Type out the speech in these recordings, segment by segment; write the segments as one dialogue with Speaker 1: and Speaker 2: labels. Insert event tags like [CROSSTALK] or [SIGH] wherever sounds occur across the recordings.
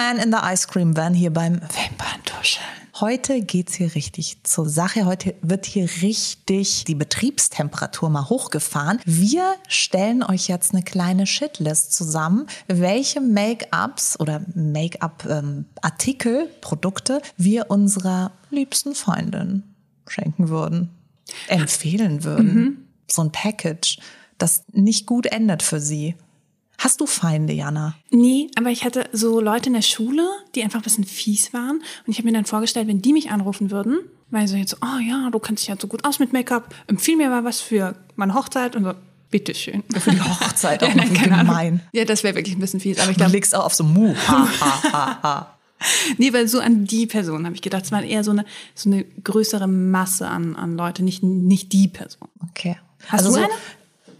Speaker 1: Man in the ice cream van hier beim Wimperntuscheln. Heute geht's hier richtig zur Sache. Heute wird hier richtig die Betriebstemperatur mal hochgefahren. Wir stellen euch jetzt eine kleine Shitlist zusammen, welche Make-ups oder Make-up-Artikel, Produkte wir unserer liebsten Freundin schenken würden, empfehlen würden. Mhm. So ein Package, das nicht gut endet für sie. Hast du Feinde, Jana?
Speaker 2: Nee, aber ich hatte so Leute in der Schule, die einfach ein bisschen fies waren. Und ich habe mir dann vorgestellt, wenn die mich anrufen würden, weil so jetzt, oh ja, du kannst dich ja so gut aus mit Make-up, empfiehl mir mal was für meine Hochzeit und so. Bitteschön.
Speaker 1: Für die Hochzeit [LAUGHS] auch ja, nein, gemein.
Speaker 2: Ja, das wäre wirklich ein bisschen fies.
Speaker 1: Aber ich glaube, du legst auch auf so Mu. Ha, ha, ha,
Speaker 2: ha. [LAUGHS] Nee, weil so an die Person habe ich gedacht. Es war eher so eine, so eine größere Masse an, an Leute, nicht, nicht die Person.
Speaker 1: Okay.
Speaker 2: Hast also du eine?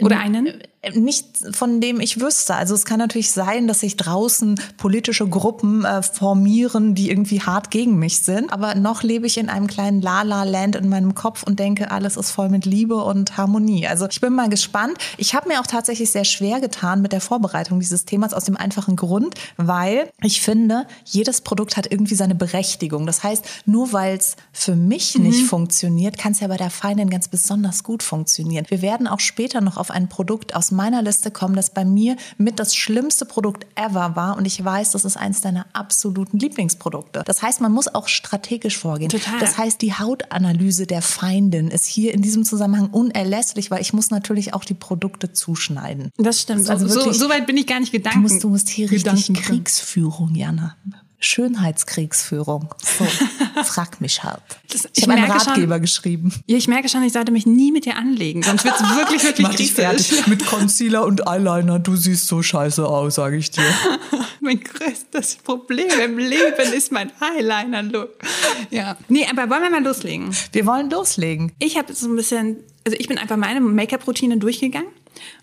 Speaker 2: Oder einen?
Speaker 1: Nicht von dem ich wüsste. Also es kann natürlich sein, dass sich draußen politische Gruppen äh, formieren, die irgendwie hart gegen mich sind. Aber noch lebe ich in einem kleinen Lala-Land in meinem Kopf und denke, alles ist voll mit Liebe und Harmonie. Also ich bin mal gespannt. Ich habe mir auch tatsächlich sehr schwer getan mit der Vorbereitung dieses Themas aus dem einfachen Grund, weil ich finde, jedes Produkt hat irgendwie seine Berechtigung. Das heißt, nur weil es für mich mhm. nicht funktioniert, kann es ja bei der Feinen ganz besonders gut funktionieren. Wir werden auch später noch auf ein Produkt aus meiner Liste kommen, das bei mir mit das schlimmste Produkt ever war. Und ich weiß, das ist eines deiner absoluten Lieblingsprodukte. Das heißt, man muss auch strategisch vorgehen.
Speaker 2: Total.
Speaker 1: Das heißt, die Hautanalyse der Feindin ist hier in diesem Zusammenhang unerlässlich, weil ich muss natürlich auch die Produkte zuschneiden.
Speaker 2: Das stimmt. Das also wirklich, so, so, weit bin ich gar nicht gedanken.
Speaker 1: Du musst, du musst hier richtig Kriegsführung, Jana. Schönheitskriegsführung. So, [LAUGHS] frag mich halt. Das, ich, ich habe einen Ratgeber
Speaker 2: schon,
Speaker 1: geschrieben.
Speaker 2: Ja, ich merke schon, ich sollte mich nie mit dir anlegen, sonst wird es [LAUGHS] wirklich, wirklich Mach dich fertig.
Speaker 1: Mit Concealer und Eyeliner, du siehst so scheiße aus, sage ich dir. [LAUGHS]
Speaker 2: mein größtes Problem im Leben ist mein Eyeliner-Look. Ja. Nee, aber wollen wir mal loslegen?
Speaker 1: Wir wollen loslegen.
Speaker 2: Ich habe so ein bisschen, also ich bin einfach meine Make-up-Routine durchgegangen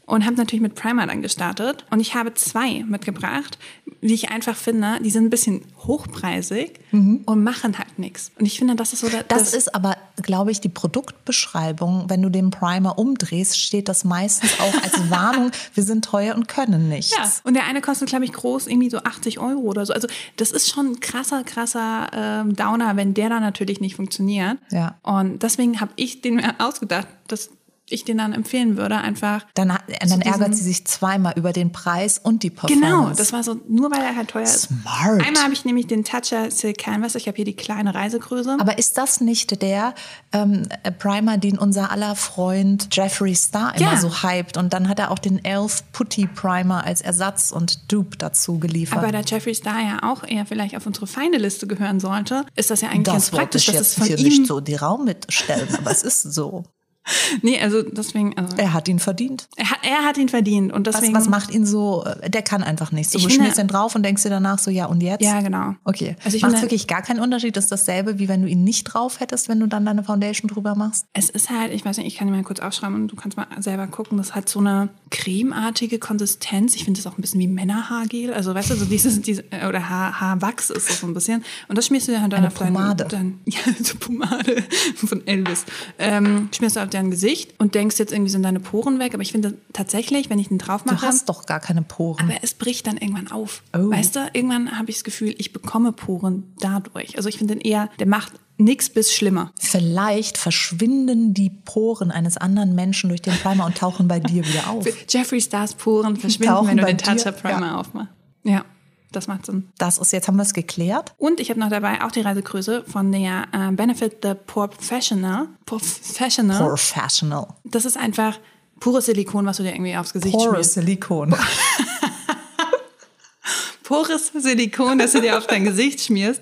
Speaker 2: und habe natürlich mit Primer dann gestartet. Und ich habe zwei mitgebracht, wie ich einfach finde, die sind ein bisschen hochpreisig mhm. und machen halt nichts. Und ich finde, das ist so.
Speaker 1: Das, das ist aber, glaube ich, die Produktbeschreibung. Wenn du den Primer umdrehst, steht das meistens auch als [LAUGHS] Warnung, wir sind teuer und können nichts.
Speaker 2: Ja, und der eine kostet, glaube ich, groß irgendwie so 80 Euro oder so. Also das ist schon ein krasser, krasser ähm, Downer, wenn der dann natürlich nicht funktioniert.
Speaker 1: Ja.
Speaker 2: Und deswegen habe ich den mir ausgedacht, dass ich den dann empfehlen würde, einfach.
Speaker 1: Dann, dann ärgert sie sich zweimal über den Preis und die Performance.
Speaker 2: Genau, das war so, nur weil er halt teuer ist.
Speaker 1: Smart.
Speaker 2: Einmal habe ich nämlich den Toucher Silk Canvas, ich habe hier die kleine Reisegröße.
Speaker 1: Aber ist das nicht der ähm, Primer, den unser aller Freund Jeffree Star immer ja. so hypt? Und dann hat er auch den Elf Putty Primer als Ersatz und Dupe dazu geliefert.
Speaker 2: Aber da Jeffree Star ja auch eher vielleicht auf unsere feine Liste gehören sollte, ist das ja eigentlich das ganz praktisch,
Speaker 1: dass es von hier ihm nicht so die Raum mitstellen, aber es ist so. [LAUGHS]
Speaker 2: Nee, also deswegen. Also
Speaker 1: er hat ihn verdient.
Speaker 2: Er hat, er hat ihn verdient. Und deswegen,
Speaker 1: was, was macht ihn so, äh, der kann einfach nicht. So, du schmierst ihn drauf und denkst dir danach so, ja und jetzt?
Speaker 2: Ja, genau.
Speaker 1: Okay. Also macht wirklich gar keinen Unterschied? Das ist dasselbe, wie wenn du ihn nicht drauf hättest, wenn du dann deine Foundation drüber machst?
Speaker 2: Es ist halt, ich weiß nicht, ich kann dir mal kurz aufschreiben und du kannst mal selber gucken. Das hat so eine cremeartige Konsistenz. Ich finde das auch ein bisschen wie Männerhaargel. Also weißt du, so dieses, diese, oder Haar, Haarwachs ist das so ein bisschen. Und das schmierst du ja halt
Speaker 1: dann Eine auf Pomade.
Speaker 2: Dein, ja, so Pomade von Elvis. Ähm, schmierst du auf dein Gesicht und denkst jetzt irgendwie sind deine Poren weg, aber ich finde tatsächlich, wenn ich den drauf mache.
Speaker 1: Du hast doch gar keine Poren.
Speaker 2: Aber es bricht dann irgendwann auf. Oh. Weißt du, irgendwann habe ich das Gefühl, ich bekomme Poren dadurch. Also ich finde den eher, der macht nichts bis schlimmer.
Speaker 1: Vielleicht verschwinden die Poren eines anderen Menschen durch den Primer und tauchen bei dir wieder [LAUGHS] auf.
Speaker 2: Jeffree Stars Poren verschwinden, tauchen wenn du den Toucher Primer ja. aufmachst. Ja. Das macht Sinn.
Speaker 1: Das ist, jetzt haben wir es geklärt.
Speaker 2: Und ich habe noch dabei auch die Reisegröße von der äh, Benefit the Professional. Professional.
Speaker 1: Professional.
Speaker 2: Das ist einfach pures Silikon, was du dir irgendwie aufs Gesicht Pures schmierst.
Speaker 1: Silikon. [LAUGHS]
Speaker 2: pures Silikon, das du dir auf dein Gesicht schmierst.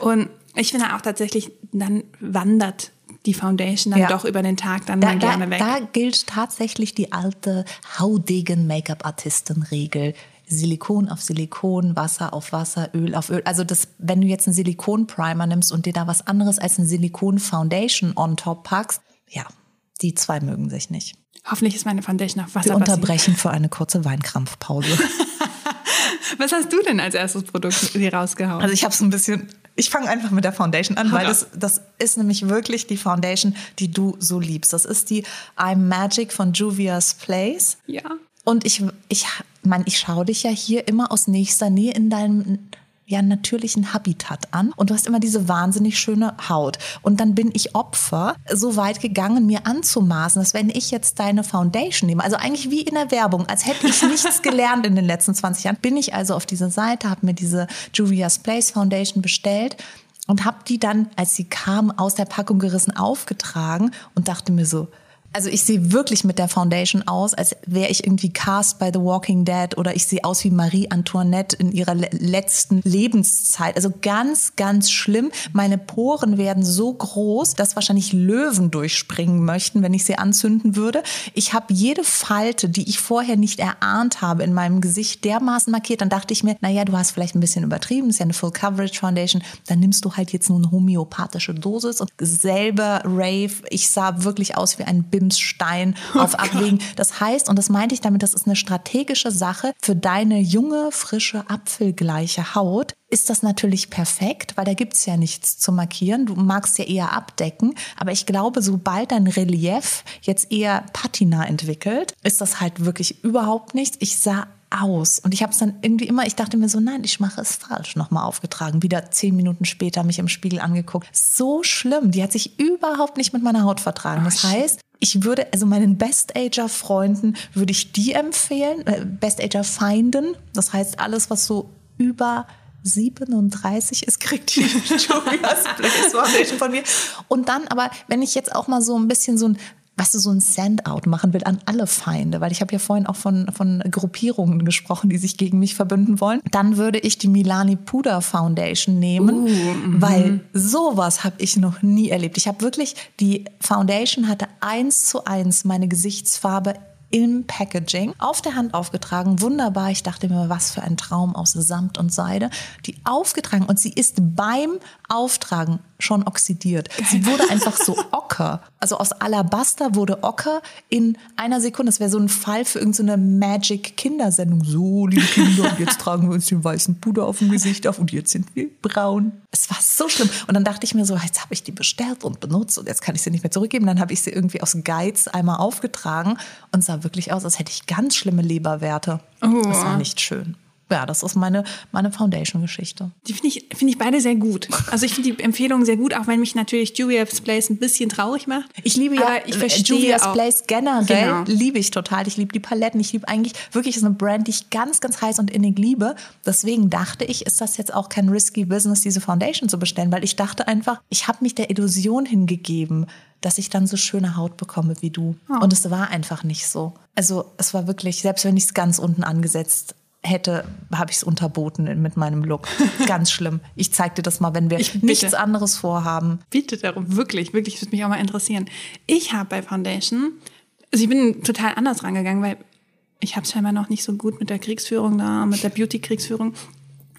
Speaker 2: Und ich finde auch tatsächlich, dann wandert die Foundation dann ja. doch über den Tag dann da, gerne
Speaker 1: da,
Speaker 2: weg.
Speaker 1: Da gilt tatsächlich die alte haudegen Make-up-Artisten-Regel. Silikon auf Silikon, Wasser auf Wasser, Öl auf Öl. Also das, wenn du jetzt einen Silikon-Primer nimmst und dir da was anderes als eine Silikon-Foundation on top packst, ja, die zwei mögen sich nicht.
Speaker 2: Hoffentlich ist meine Foundation auf Wasser.
Speaker 1: Wir unterbrechen für eine kurze Weinkrampfpause. [LAUGHS]
Speaker 2: was hast du denn als erstes Produkt hier rausgehauen?
Speaker 1: Also ich habe so ein bisschen ich fange einfach mit der Foundation an, weil das, das ist nämlich wirklich die Foundation, die du so liebst. Das ist die I'm Magic von Juvia's Place.
Speaker 2: Ja.
Speaker 1: Und ich, ich man, ich schaue dich ja hier immer aus nächster Nähe in deinem ja natürlichen Habitat an und du hast immer diese wahnsinnig schöne Haut. Und dann bin ich Opfer so weit gegangen, mir anzumaßen, dass wenn ich jetzt deine Foundation nehme, also eigentlich wie in der Werbung, als hätte ich nichts [LAUGHS] gelernt in den letzten 20 Jahren, bin ich also auf diese Seite, habe mir diese Juvia's Place Foundation bestellt und habe die dann, als sie kam, aus der Packung gerissen, aufgetragen und dachte mir so, also ich sehe wirklich mit der Foundation aus, als wäre ich irgendwie cast bei The Walking Dead oder ich sehe aus wie Marie Antoinette in ihrer letzten Lebenszeit. Also ganz, ganz schlimm. Meine Poren werden so groß, dass wahrscheinlich Löwen durchspringen möchten, wenn ich sie anzünden würde. Ich habe jede Falte, die ich vorher nicht erahnt habe in meinem Gesicht, dermaßen markiert. Dann dachte ich mir, naja, du hast vielleicht ein bisschen übertrieben, ist ja eine Full Coverage Foundation. Dann nimmst du halt jetzt nur eine homöopathische Dosis und selber Rave. Ich sah wirklich aus wie ein Bild Lebensstein oh auf Abwägen. Das heißt, und das meinte ich damit, das ist eine strategische Sache für deine junge, frische, apfelgleiche Haut. Ist das natürlich perfekt, weil da gibt's ja nichts zu markieren. Du magst ja eher abdecken. Aber ich glaube, sobald dein Relief jetzt eher Patina entwickelt, ist das halt wirklich überhaupt nichts. Ich sah aus. Und ich habe es dann irgendwie immer, ich dachte mir so, nein, ich mache es falsch, nochmal aufgetragen. Wieder zehn Minuten später mich im Spiegel angeguckt. So schlimm. Die hat sich überhaupt nicht mit meiner Haut vertragen. Das heißt, ich würde, also meinen Best-Ager-Freunden würde ich die empfehlen, äh, Best-Ager-Feinden. Das heißt, alles, was so über 37 ist, kriegt die Julia's Place Foundation von mir. Und dann aber, wenn ich jetzt auch mal so ein bisschen so ein weißt du, so ein Sandout machen will an alle Feinde, weil ich habe ja vorhin auch von, von Gruppierungen gesprochen, die sich gegen mich verbünden wollen, dann würde ich die Milani Puder Foundation nehmen, uh, weil sowas habe ich noch nie erlebt. Ich habe wirklich, die Foundation hatte eins zu eins meine Gesichtsfarbe im Packaging auf der Hand aufgetragen. Wunderbar. Ich dachte mir, was für ein Traum aus Samt und Seide. Die aufgetragen und sie ist beim Auftragen schon oxidiert. Geil. Sie wurde einfach so [LAUGHS] ocker. Also aus Alabaster wurde ocker in einer Sekunde. Das wäre so ein Fall für irgendeine Magic-Kindersendung. So, liebe Kinder, und jetzt tragen wir uns den weißen Puder auf dem Gesicht auf und jetzt sind wir braun. Es war so schlimm. Und dann dachte ich mir so, jetzt habe ich die bestellt und benutzt und jetzt kann ich sie nicht mehr zurückgeben. Dann habe ich sie irgendwie aus Geiz einmal aufgetragen und sah wirklich aus, als hätte ich ganz schlimme Leberwerte. Oh. Das war nicht schön ja, das ist meine, meine Foundation-Geschichte.
Speaker 2: Die finde ich, finde ich beide sehr gut. Also ich finde die Empfehlung sehr gut, auch wenn mich natürlich Julia's Place ein bisschen traurig macht.
Speaker 1: Ich liebe ja, ich verstehe Julia's auch. Place generell, genau. liebe ich total. Ich liebe die Paletten. Ich liebe eigentlich, wirklich ist eine Brand, die ich ganz, ganz heiß und innig liebe. Deswegen dachte ich, ist das jetzt auch kein risky Business, diese Foundation zu bestellen, weil ich dachte einfach, ich habe mich der Illusion hingegeben, dass ich dann so schöne Haut bekomme wie du. Oh. Und es war einfach nicht so. Also es war wirklich, selbst wenn ich es ganz unten angesetzt hätte, habe ich es unterboten mit meinem Look. [LAUGHS] Ganz schlimm. Ich zeig dir das mal, wenn wir nichts anderes vorhaben.
Speaker 2: Bitte darum, wirklich, wirklich, würde mich auch mal interessieren. Ich habe bei Foundation, also ich bin total anders rangegangen, weil ich habe es scheinbar noch nicht so gut mit der Kriegsführung da, mit der Beauty-Kriegsführung.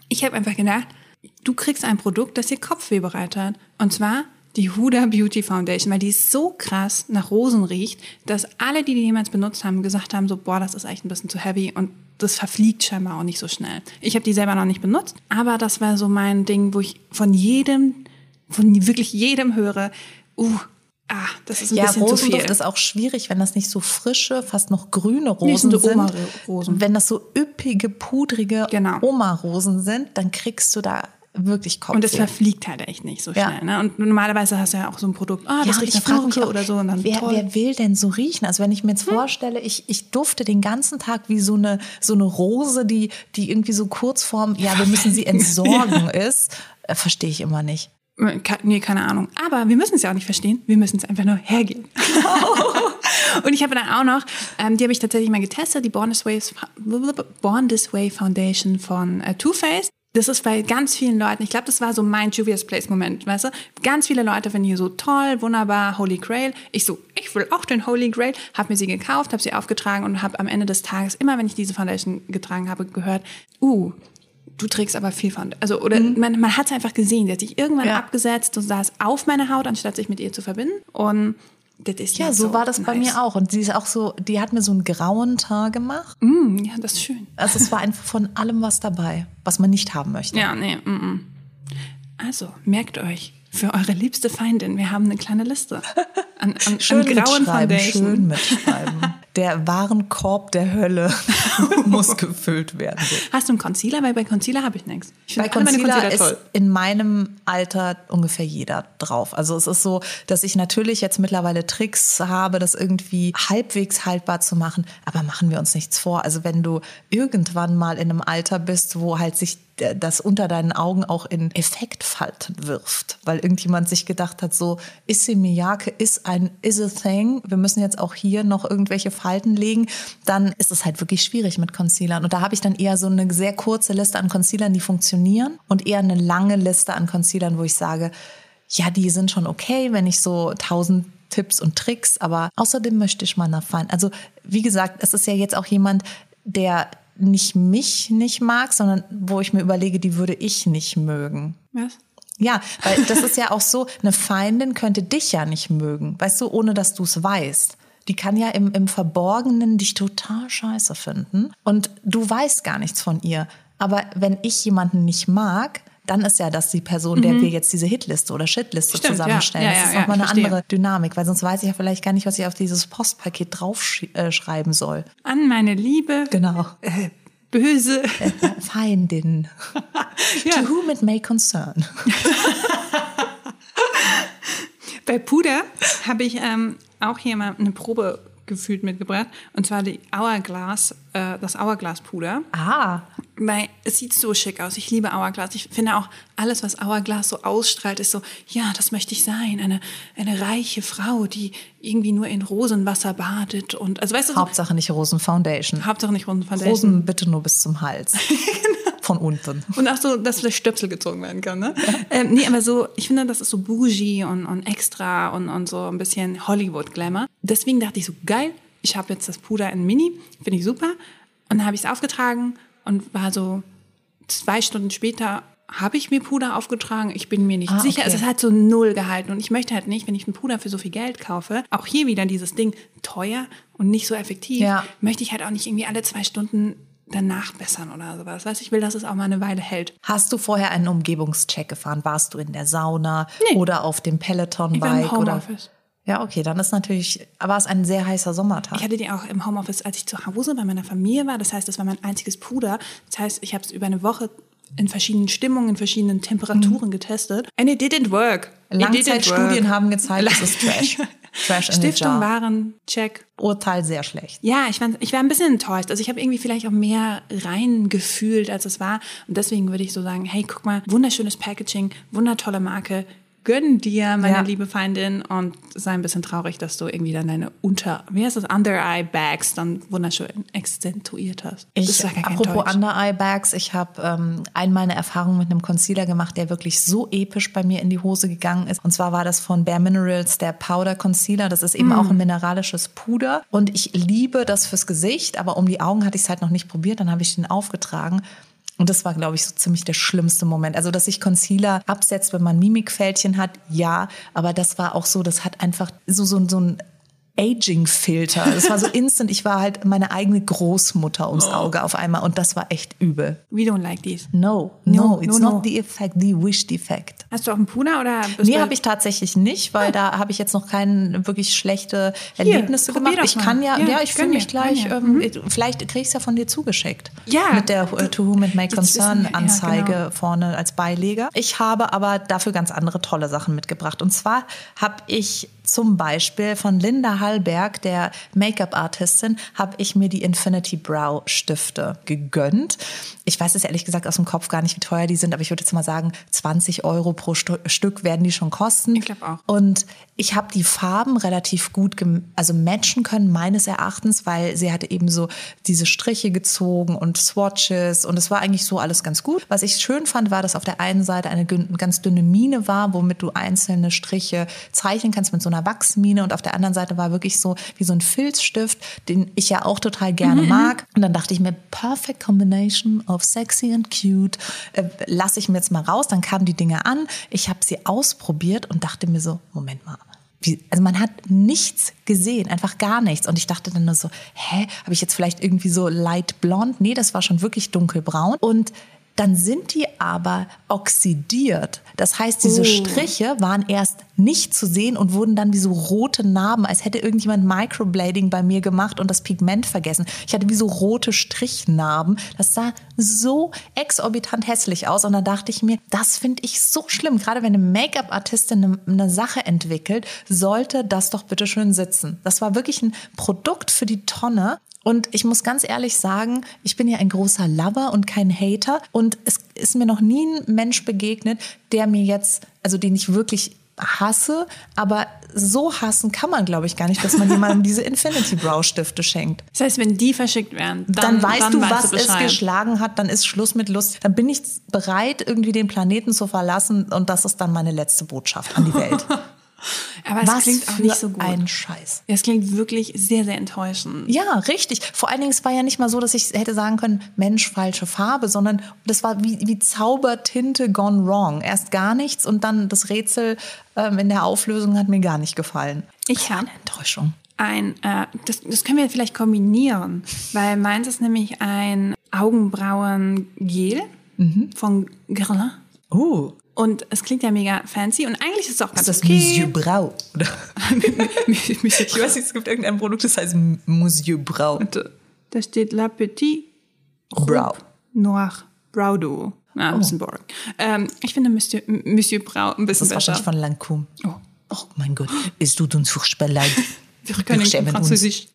Speaker 2: Ich habe einfach gedacht, du kriegst ein Produkt, das dir Kopfweh bereitet. Und zwar die Huda Beauty Foundation, weil die so krass nach Rosen riecht, dass alle, die die jemals benutzt haben, gesagt haben, so, boah, das ist echt ein bisschen zu heavy und das verfliegt scheinbar auch nicht so schnell. Ich habe die selber noch nicht benutzt, aber das war so mein Ding, wo ich von jedem, von wirklich jedem höre, uh, Ah, das ist ein ja, bisschen Rosenduft zu viel.
Speaker 1: ist auch schwierig, wenn das nicht so frische, fast noch grüne Rosen nicht sind. Oma-Rosen. Wenn das so üppige, pudrige genau. Oma-Rosen sind, dann kriegst du da wirklich Kopfweh.
Speaker 2: Und es verfliegt halt echt nicht so schnell. Ja. Ne? Und normalerweise hast du ja auch so ein Produkt, ah, das ja, riecht nach Funke oder so. Und dann
Speaker 1: wer,
Speaker 2: toll.
Speaker 1: wer will denn so riechen? Also wenn ich mir jetzt hm. vorstelle, ich, ich dufte den ganzen Tag wie so eine, so eine Rose, die, die irgendwie so kurz vorm, ja, wir müssen sie [LAUGHS] entsorgen ist, äh, verstehe ich immer nicht.
Speaker 2: Nee, keine Ahnung. Aber wir müssen es ja auch nicht verstehen. Wir müssen es einfach nur hergeben. [LAUGHS] und ich habe dann auch noch, ähm, die habe ich tatsächlich mal getestet, die Born This Way, Born This Way Foundation von äh, Too Faced das ist bei ganz vielen Leuten, ich glaube, das war so mein Juvia's Place Moment, weißt du? Ganz viele Leute finden hier so toll, wunderbar, Holy Grail. Ich so, ich will auch den Holy Grail, habe mir sie gekauft, habe sie aufgetragen und habe am Ende des Tages, immer wenn ich diese Foundation getragen habe, gehört, uh, du trägst aber viel von. Also, oder mhm. man, man hat es einfach gesehen, sie hat sich irgendwann ja. abgesetzt und saß auf meine Haut, anstatt sich mit ihr zu verbinden. Und
Speaker 1: ja, so, so war das nice. bei mir auch. Und sie ist auch so, die hat mir so einen grauen Tag gemacht.
Speaker 2: Mm, ja, das ist schön.
Speaker 1: Also es war einfach von allem was dabei, was man nicht haben möchte.
Speaker 2: Ja, nee. Mm -mm. Also, merkt euch, für eure liebste Feindin, wir haben eine kleine Liste
Speaker 1: an, an, schön an grauen Foundation. Schön mitschreiben. [LAUGHS] der Warenkorb der Hölle [LAUGHS] muss gefüllt werden.
Speaker 2: Hast du einen Concealer? Weil bei Concealer habe ich nichts. Ich
Speaker 1: Bei Concealer
Speaker 2: Concealer
Speaker 1: ist in meinem Alter ungefähr jeder drauf. Also es ist so, dass ich natürlich jetzt mittlerweile Tricks habe, das irgendwie halbwegs haltbar zu machen. Aber machen wir uns nichts vor. Also wenn du irgendwann mal in einem Alter bist, wo halt sich das unter deinen Augen auch in Effektfalten wirft, weil irgendjemand sich gedacht hat, so Issey Miyake ist ein is a thing, wir müssen jetzt auch hier noch irgendwelche Falten legen, dann ist es halt wirklich schwierig mit Concealern. Und da habe ich dann eher so eine sehr kurze Liste an Concealern, die funktionieren und eher eine lange Liste an Concealern, wo ich sage, ja, die sind schon okay, wenn ich so tausend Tipps und Tricks, aber außerdem möchte ich mal nachfallen. Also wie gesagt, es ist ja jetzt auch jemand, der nicht mich nicht mag, sondern wo ich mir überlege, die würde ich nicht mögen.
Speaker 2: Was?
Speaker 1: Ja, weil das ist ja auch so, eine Feindin könnte dich ja nicht mögen, weißt du, ohne dass du es weißt. Die kann ja im, im Verborgenen dich total scheiße finden und du weißt gar nichts von ihr. Aber wenn ich jemanden nicht mag, dann ist ja das die Person, der wir jetzt diese Hitliste oder Shitliste
Speaker 2: Mhm. Stimmt,
Speaker 1: zusammenstellen.
Speaker 2: Ja,
Speaker 1: das
Speaker 2: ja,
Speaker 1: ist
Speaker 2: ja,
Speaker 1: nochmal eine
Speaker 2: verstehe.
Speaker 1: andere Dynamik, weil sonst weiß ich ja vielleicht gar nicht, was ich auf dieses Postpaket draufschreiben äh, schreiben soll.
Speaker 2: An meine Liebe,
Speaker 1: Genau.
Speaker 2: äh, böse.
Speaker 1: Feindin. [LAUGHS]
Speaker 2: Ja.
Speaker 1: To whom it may concern. [LAUGHS]
Speaker 2: Bei Puder habe ich ähm, auch hier mal eine Probe gefühlt mitgebracht. Und zwar die Hourglass, äh, das Hourglass-Puder.
Speaker 1: Ah,
Speaker 2: Weil es sieht so schick aus. Ich liebe Hourglass. Ich finde auch alles, was Hourglass so ausstrahlt, ist so, ja, das möchte ich sein. Eine, eine reiche Frau, die irgendwie nur in Rosenwasser badet. Und, also weißt du, so,
Speaker 1: Hauptsache nicht Rosen Foundation.
Speaker 2: Hauptsache nicht Rosenfoundation.
Speaker 1: Rosen bitte nur bis zum Hals. [LAUGHS] Von unten.
Speaker 2: Und auch so, dass vielleicht Stöpsel gezogen werden kann, ne? ähm, nee, aber so, ich finde, das ist so bougie und, und extra und, und so ein bisschen Hollywood-Glamour. Deswegen dachte ich so, geil, ich habe jetzt das Puder in Mini, finde ich super. Und dann habe ich es aufgetragen und war so zwei Stunden später habe ich mir Puder aufgetragen. Ich bin mir nicht
Speaker 1: Ah,
Speaker 2: sicher.
Speaker 1: okay.
Speaker 2: Also es hat so null gehalten. Und ich möchte halt nicht, wenn ich einen Puder für so viel Geld kaufe, auch hier wieder dieses Ding teuer und nicht so effektiv,
Speaker 1: Ja.
Speaker 2: möchte ich halt auch nicht irgendwie alle zwei Stunden danach bessern oder sowas. Weißt ich will, dass es auch mal eine Weile hält.
Speaker 1: Hast du vorher einen Umgebungscheck gefahren? Warst du in der Sauna
Speaker 2: Nee.
Speaker 1: oder auf dem Peloton-Bike? oder?
Speaker 2: Homeoffice.
Speaker 1: Ja, okay, dann ist natürlich, war es ein sehr heißer Sommertag.
Speaker 2: Ich hatte die auch im Homeoffice, als ich zu Hause bei meiner Familie war. Das heißt, das war mein einziges Puder. Das heißt, ich habe es über eine Woche in verschiedenen Stimmungen, in verschiedenen Temperaturen getestet. And it didn't work.
Speaker 1: Langzeitstudien haben gezeigt, es ist [LAUGHS] Trash. Trash in
Speaker 2: Stiftung. Waren, check.
Speaker 1: Urteil sehr schlecht.
Speaker 2: Ja, ich, fand, ich war ein bisschen enttäuscht. Also ich habe irgendwie vielleicht auch mehr reingefühlt, als es war. Und deswegen würde ich so sagen, hey, guck mal, wunderschönes Packaging, wundertolle Marke. Gönn dir, meine
Speaker 1: Ja.
Speaker 2: liebe Feindin, und sei ein bisschen traurig, dass du irgendwie dann deine Unter, wie heißt das, Under-Eye-Bags dann wunderschön exzentuiert hast.
Speaker 1: Ich, apropos. Under-Eye-Bags, ich habe ähm, einmal eine Erfahrung mit einem Concealer gemacht, der wirklich so episch bei mir in die Hose gegangen ist. Und zwar war das von Bare Minerals der Powder Concealer. Das ist eben
Speaker 2: Mm.
Speaker 1: auch ein mineralisches Puder. Und ich liebe das fürs Gesicht, aber um die Augen hatte ich es halt noch nicht probiert. Dann habe ich den aufgetragen. Und das war, glaube ich, so ziemlich der schlimmste Moment. Also, dass sich Concealer absetzt, wenn man Mimikfältchen hat, ja. Aber das war auch so, das hat einfach so, so, so ein Aging-Filter. Das war so instant. Ich war halt meine eigene Großmutter ums Auge auf einmal und das war echt übel.
Speaker 2: We don't like these.
Speaker 1: No, no,
Speaker 2: No,
Speaker 1: it's
Speaker 2: no,
Speaker 1: not
Speaker 2: no.
Speaker 1: the effect, the wished effect.
Speaker 2: Hast du auch einen Puder oder
Speaker 1: Nee, habe ich tatsächlich nicht, weil da habe ich jetzt noch keine wirklich schlechte Erlebnisse
Speaker 2: probier
Speaker 1: gemacht. Ich kann ja, ja,
Speaker 2: Ja,
Speaker 1: ich fühle mich gleich, ähm, vielleicht kriege ich es ja von dir zugeschickt.
Speaker 2: Ja,
Speaker 1: Mit der äh, To Whom It May Concern
Speaker 2: wir, ja,
Speaker 1: Anzeige
Speaker 2: genau.
Speaker 1: vorne als Beileger. Ich habe aber dafür ganz andere tolle Sachen mitgebracht. Und zwar habe ich zum Beispiel von Linda Hallberg, der Make-up-Artistin, habe ich mir die Infinity Brow Stifte gegönnt. Ich weiß es ehrlich gesagt aus dem Kopf gar nicht, wie teuer die sind, aber ich würde jetzt mal sagen, 20 Euro pro Stu Stück werden die schon kosten.
Speaker 2: Ich glaub auch.
Speaker 1: Und ich habe die Farben relativ gut also matchen können, meines Erachtens, weil sie hatte eben so diese Striche gezogen und Swatches und es war eigentlich so alles ganz gut. Was ich schön fand, war, dass auf der einen Seite eine ganz dünne Mine war, womit du einzelne Striche zeichnen kannst mit so einer Wachsmine und auf der anderen Seite war wirklich so wie so ein Filzstift, den ich ja auch total gerne mag. Und dann dachte ich mir, perfect combination of sexy and cute. Äh, lasse ich mir jetzt mal raus. Dann kamen die Dinge an. Ich habe sie ausprobiert und dachte mir so, Moment mal. Also man hat nichts gesehen, einfach gar nichts. Und ich dachte dann nur so, hä, habe ich jetzt vielleicht irgendwie so light blond? Nee, das war schon wirklich dunkelbraun. Und dann sind die aber oxidiert. Das heißt, diese
Speaker 2: Oh.
Speaker 1: Striche waren erst nicht zu sehen und wurden dann wie so rote Narben, als hätte irgendjemand Microblading bei mir gemacht und das Pigment vergessen. Ich hatte wie so rote Strichnarben. Das sah so exorbitant hässlich aus und da dachte ich mir, das finde ich so schlimm. Gerade wenn eine Make-up-Artistin eine, eine Sache entwickelt, sollte das doch bitte schön sitzen. Das war wirklich ein Produkt für die Tonne und ich muss ganz ehrlich sagen, ich bin ja ein großer Lover und kein Hater. Und es ist mir noch nie ein Mensch begegnet, der mir jetzt, also den ich wirklich hasse, aber so hassen kann man, glaube ich, gar nicht, dass man [LAUGHS] jemandem diese Infinity Brow Stifte schenkt.
Speaker 2: Das heißt, wenn die verschickt werden,
Speaker 1: dann, dann weißt dann du, weißt was du es geschlagen hat, dann ist Schluss mit Lust. Dann bin ich bereit, irgendwie den Planeten zu verlassen und das ist dann meine letzte Botschaft an die Welt. [LAUGHS]
Speaker 2: Aber es Was klingt auch nicht so gut.
Speaker 1: Ein Scheiß.
Speaker 2: Es klingt wirklich sehr, sehr enttäuschend.
Speaker 1: Ja, richtig. Vor allen Dingen, es war ja nicht mal so, dass ich hätte sagen können, Mensch, falsche Farbe, sondern das war wie, wie Zaubertinte gone wrong. Erst gar nichts und dann das Rätsel ähm, in der Auflösung hat mir gar nicht gefallen.
Speaker 2: Ich habe
Speaker 1: Enttäuschung.
Speaker 2: Ein, äh, das, das können wir vielleicht kombinieren, weil meins ist nämlich ein Augenbrauengel mhm. von Guerlain.
Speaker 1: Oh.
Speaker 2: Und es klingt ja mega fancy und eigentlich ist es auch ganz
Speaker 1: ist das
Speaker 2: okay.
Speaker 1: Monsieur Brau? Oder? [LAUGHS] ich weiß nicht, es gibt irgendein Produkt, das heißt Monsieur Brau.
Speaker 2: Da steht La Petite
Speaker 1: Brau.
Speaker 2: Noir Brow Duo. Ah, ein oh. bisschen boring. Ähm, ich finde Monsieur, Monsieur Brau ein bisschen
Speaker 1: besser. Das ist wahrscheinlich von Lancôme. Oh. oh mein Gott, es tut uns furchtbar leid. [LAUGHS]
Speaker 2: Wir können Französisch.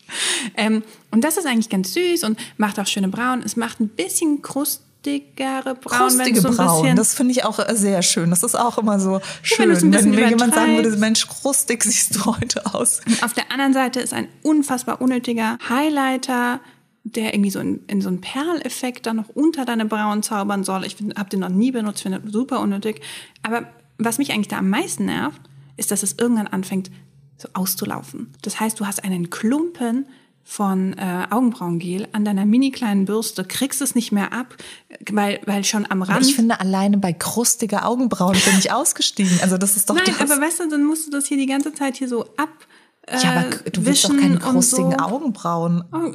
Speaker 2: Ähm, und das ist eigentlich ganz süß und macht auch schöne Brauen. Es macht ein bisschen Krust krustigere Braun.
Speaker 1: Krustige so Braun, das finde ich auch sehr schön. Das ist auch immer so schön, ja, wenn, wenn mir jemand sagen würde, Mensch, krustig siehst du heute aus.
Speaker 2: Auf der anderen Seite ist ein unfassbar unnötiger Highlighter, der irgendwie so in, in so einen Perleffekt dann noch unter deine Brauen zaubern soll. Ich habe den noch nie benutzt, finde super unnötig. Aber was mich eigentlich da am meisten nervt, ist, dass es irgendwann anfängt so auszulaufen. Das heißt, du hast einen Klumpen von äh, Augenbrauengel an deiner mini kleinen Bürste, kriegst es nicht mehr ab, weil, weil schon am Rand. Aber
Speaker 1: ich finde, alleine bei krustiger Augenbrauen bin ich ausgestiegen. Also das ist doch
Speaker 2: Nein,
Speaker 1: das.
Speaker 2: aber weißt du, dann musst du das hier die ganze Zeit hier so ab.
Speaker 1: Äh, ja, aber du willst doch keine krustigen so. Augenbrauen. Oh,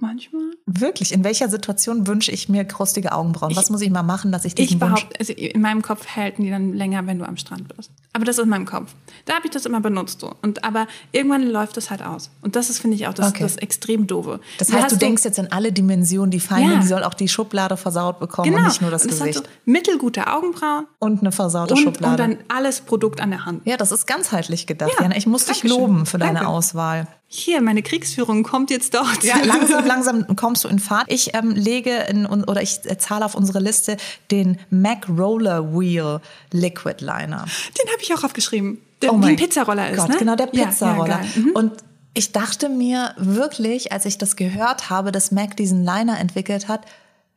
Speaker 2: manchmal.
Speaker 1: Wirklich? In welcher Situation wünsche ich mir krustige Augenbrauen? Was muss ich mal machen, dass ich diesen
Speaker 2: ich behaupte, also in meinem Kopf halten die dann länger, wenn du am Strand bist. Aber das ist in meinem Kopf. Da habe ich das immer benutzt. So. Und, aber irgendwann läuft das halt aus. Und das ist, finde ich, auch das, okay. das extrem doofe.
Speaker 1: Das heißt, du, du denkst jetzt in alle Dimensionen, die Feinde, ja. die soll auch die Schublade versaut bekommen genau. und nicht nur das, und das Gesicht. Hat
Speaker 2: so mittelgute Augenbrauen.
Speaker 1: Und eine versaute
Speaker 2: und,
Speaker 1: Schublade.
Speaker 2: Und dann alles Produkt an der Hand.
Speaker 1: Ja, das ist ganzheitlich gedacht. Ja, Jana, ich muss dich loben für deine Danke. Auswahl.
Speaker 2: Hier, meine Kriegsführung kommt jetzt dort.
Speaker 1: Ja, [LAUGHS] langsam, langsam kommst du in Fahrt. Ich ähm, lege in, oder ich zahle auf unsere Liste den Mac Roller Wheel Liquid Liner.
Speaker 2: Den habe ich auch aufgeschrieben. Der, oh wie ein Pizzaroller ist,
Speaker 1: Gott,
Speaker 2: ne?
Speaker 1: Genau, der Pizzaroller. Ja, ja, mhm. Und ich dachte mir wirklich, als ich das gehört habe, dass Mac diesen Liner entwickelt hat,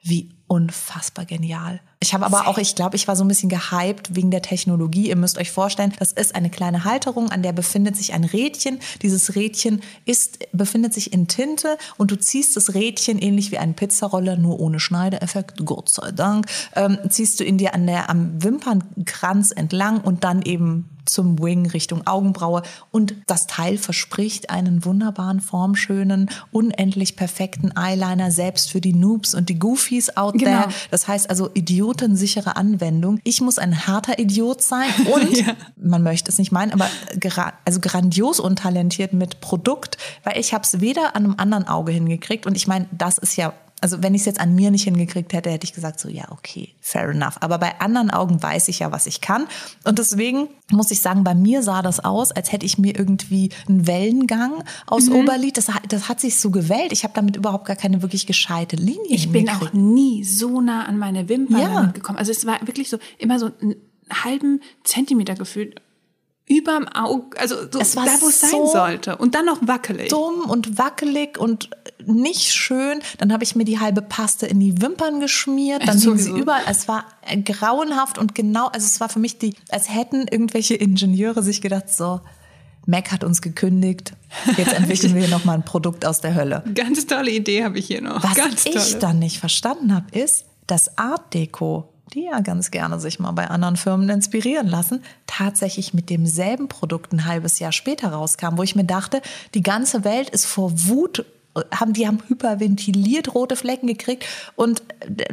Speaker 1: wie unfassbar genial. Ich habe aber auch, ich glaube, ich war so ein bisschen gehypt wegen der Technologie. Ihr müsst euch vorstellen, das ist eine kleine Halterung, an der befindet sich ein Rädchen. Dieses Rädchen ist, befindet sich in Tinte und du ziehst das Rädchen ähnlich wie einen Pizzaroller, nur ohne Schneideeffekt, Gott sei Dank, ähm, ziehst du in dir an der, am Wimpernkranz entlang und dann eben zum Wing Richtung Augenbraue. Und das Teil verspricht einen wunderbaren, formschönen, unendlich perfekten Eyeliner, selbst für die Noobs und die Goofies out genau. there. Das heißt also idiotensichere Anwendung. Ich muss ein harter Idiot sein [LAUGHS] und, ja. man möchte es nicht meinen, aber gra also grandios untalentiert mit Produkt, weil ich habe es weder an einem anderen Auge hingekriegt und ich meine, das ist ja also wenn ich es jetzt an mir nicht hingekriegt hätte, hätte ich gesagt, so ja, okay, fair enough. Aber bei anderen Augen weiß ich ja, was ich kann. Und deswegen muss ich sagen, bei mir sah das aus, als hätte ich mir irgendwie einen Wellengang aus mhm. Oberlied. Das, das hat sich so gewellt. Ich habe damit überhaupt gar keine wirklich gescheite Linie
Speaker 2: Ich bin auch nie so nah an meine Wimpern ja. gekommen. Also es war wirklich so immer so einen halben Zentimeter gefühlt überm Auge, also so
Speaker 1: es war
Speaker 2: da, wo es so sein sollte. Und dann noch wackelig.
Speaker 1: Dumm und wackelig und nicht schön. Dann habe ich mir die halbe Paste in die Wimpern geschmiert. Dann hing sie überall. Es war grauenhaft und genau, also es war für mich die, als hätten irgendwelche Ingenieure sich gedacht, so, Mac hat uns gekündigt. Jetzt entwickeln wir hier nochmal ein Produkt aus der Hölle.
Speaker 2: Ganz tolle Idee habe ich hier noch.
Speaker 1: Was
Speaker 2: Ganz
Speaker 1: ich tolle. dann nicht verstanden habe, ist, dass Art Deco die ja ganz gerne sich mal bei anderen Firmen inspirieren lassen, tatsächlich mit demselben Produkt ein halbes Jahr später rauskam, wo ich mir dachte, die ganze Welt ist vor Wut haben die haben hyperventiliert rote Flecken gekriegt und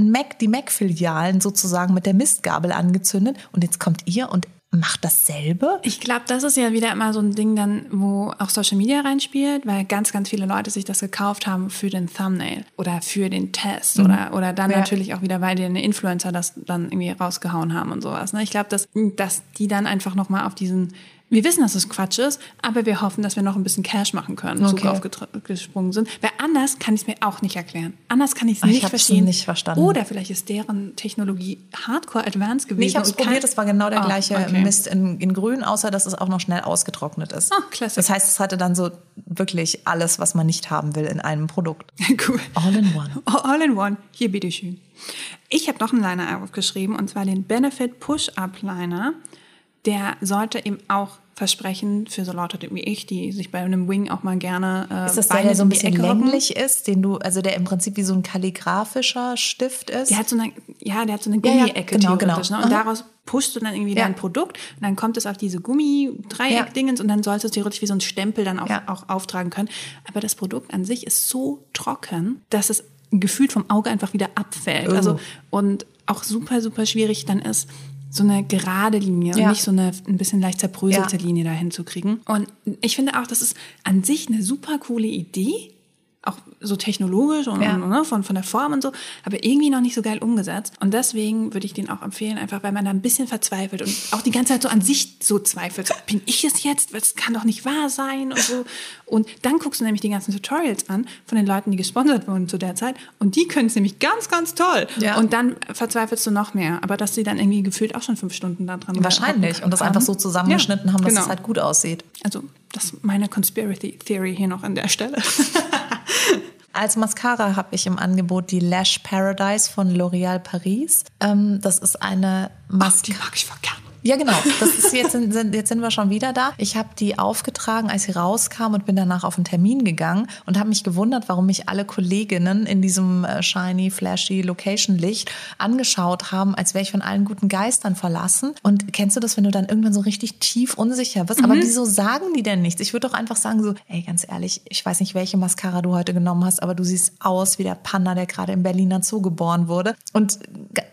Speaker 1: Mac die Mac Filialen sozusagen mit der Mistgabel angezündet und jetzt kommt ihr und macht dasselbe?
Speaker 2: Ich glaube, das ist ja wieder immer so ein Ding dann, wo auch Social Media reinspielt, weil ganz, ganz viele Leute sich das gekauft haben für den Thumbnail oder für den Test mhm. oder, oder dann ja. natürlich auch wieder, weil die eine Influencer das dann irgendwie rausgehauen haben und sowas. Ne? Ich glaube, dass, dass die dann einfach nochmal auf diesen wir wissen, dass es Quatsch ist, aber wir hoffen, dass wir noch ein bisschen Cash machen können, okay. so aufgesprungen sind. Weil anders kann ich es mir auch nicht erklären. Anders kann ich es nicht verstehen.
Speaker 1: nicht verstanden.
Speaker 2: Oder vielleicht ist deren Technologie hardcore advanced gewesen. Nee,
Speaker 1: ich habe es probiert, es war genau der oh, gleiche okay. Mist in, in grün, außer dass es auch noch schnell ausgetrocknet ist.
Speaker 2: Oh, klasse.
Speaker 1: Das heißt, es hatte dann so wirklich alles, was man nicht haben will in einem Produkt. [LAUGHS]
Speaker 2: cool.
Speaker 1: All in one.
Speaker 2: All in one. Hier, bitteschön. Ich habe noch einen Liner aufgeschrieben, und zwar den Benefit Push-Up Liner der sollte eben auch versprechen für so Leute wie ich, die sich bei einem Wing auch mal gerne
Speaker 1: äh, Ist das der, der so ein bisschen länglich ist, den du, also der im Prinzip wie so ein kalligraphischer Stift ist?
Speaker 2: Der hat so eine, ja, der hat so eine Gummiecke ja, ja, genau, genau. Ne? Und
Speaker 1: Aha.
Speaker 2: daraus pushst du dann irgendwie ja. dein Produkt und dann kommt es auf diese Gummi-Dreieck-Dingens ja. und dann sollst du es theoretisch wie so ein Stempel dann auch, ja. auch auftragen können. Aber das Produkt an sich ist so trocken, dass es gefühlt vom Auge einfach wieder abfällt. Oh. Also, und auch super, super schwierig dann ist, so eine gerade Linie ja. und nicht so eine ein bisschen leicht zerbröselte ja. Linie dahin zu kriegen. Und ich finde auch, das ist an sich eine super coole Idee auch so technologisch und, ja. und ne, von, von der Form und so, aber irgendwie noch nicht so geil umgesetzt. Und deswegen würde ich den auch empfehlen, einfach weil man da ein bisschen verzweifelt und auch die ganze Zeit so an sich so zweifelt. So, bin ich es jetzt? Das kann doch nicht wahr sein und so. Und dann guckst du nämlich die ganzen Tutorials an von den Leuten, die gesponsert wurden zu der Zeit und die können es nämlich ganz, ganz toll. Ja. Und dann verzweifelst du noch mehr. Aber dass sie dann irgendwie gefühlt auch schon fünf Stunden da dran
Speaker 1: Wahrscheinlich. Und das einfach so zusammengeschnitten ja, haben, dass genau. es halt gut aussieht.
Speaker 2: Also, das ist meine Conspiracy Theory hier noch an der Stelle. [LAUGHS]
Speaker 1: Als Mascara habe ich im Angebot die Lash Paradise von L'Oréal Paris. Ähm, das ist eine Mascara.
Speaker 2: die mag ich voll gern.
Speaker 1: Ja, genau. Das ist jetzt, sind, jetzt sind wir schon wieder da. Ich habe die aufgetragen, als sie rauskam und bin danach auf einen Termin gegangen und habe mich gewundert, warum mich alle Kolleginnen in diesem äh, shiny, flashy Location-Licht angeschaut haben, als wäre ich von allen guten Geistern verlassen. Und kennst du das, wenn du dann irgendwann so richtig tief unsicher wirst? Mhm. Aber wieso sagen die denn nichts? Ich würde doch einfach sagen so, ey, ganz ehrlich, ich weiß nicht, welche Mascara du heute genommen hast, aber du siehst aus wie der Panda, der gerade im Berliner Zoo geboren wurde. Und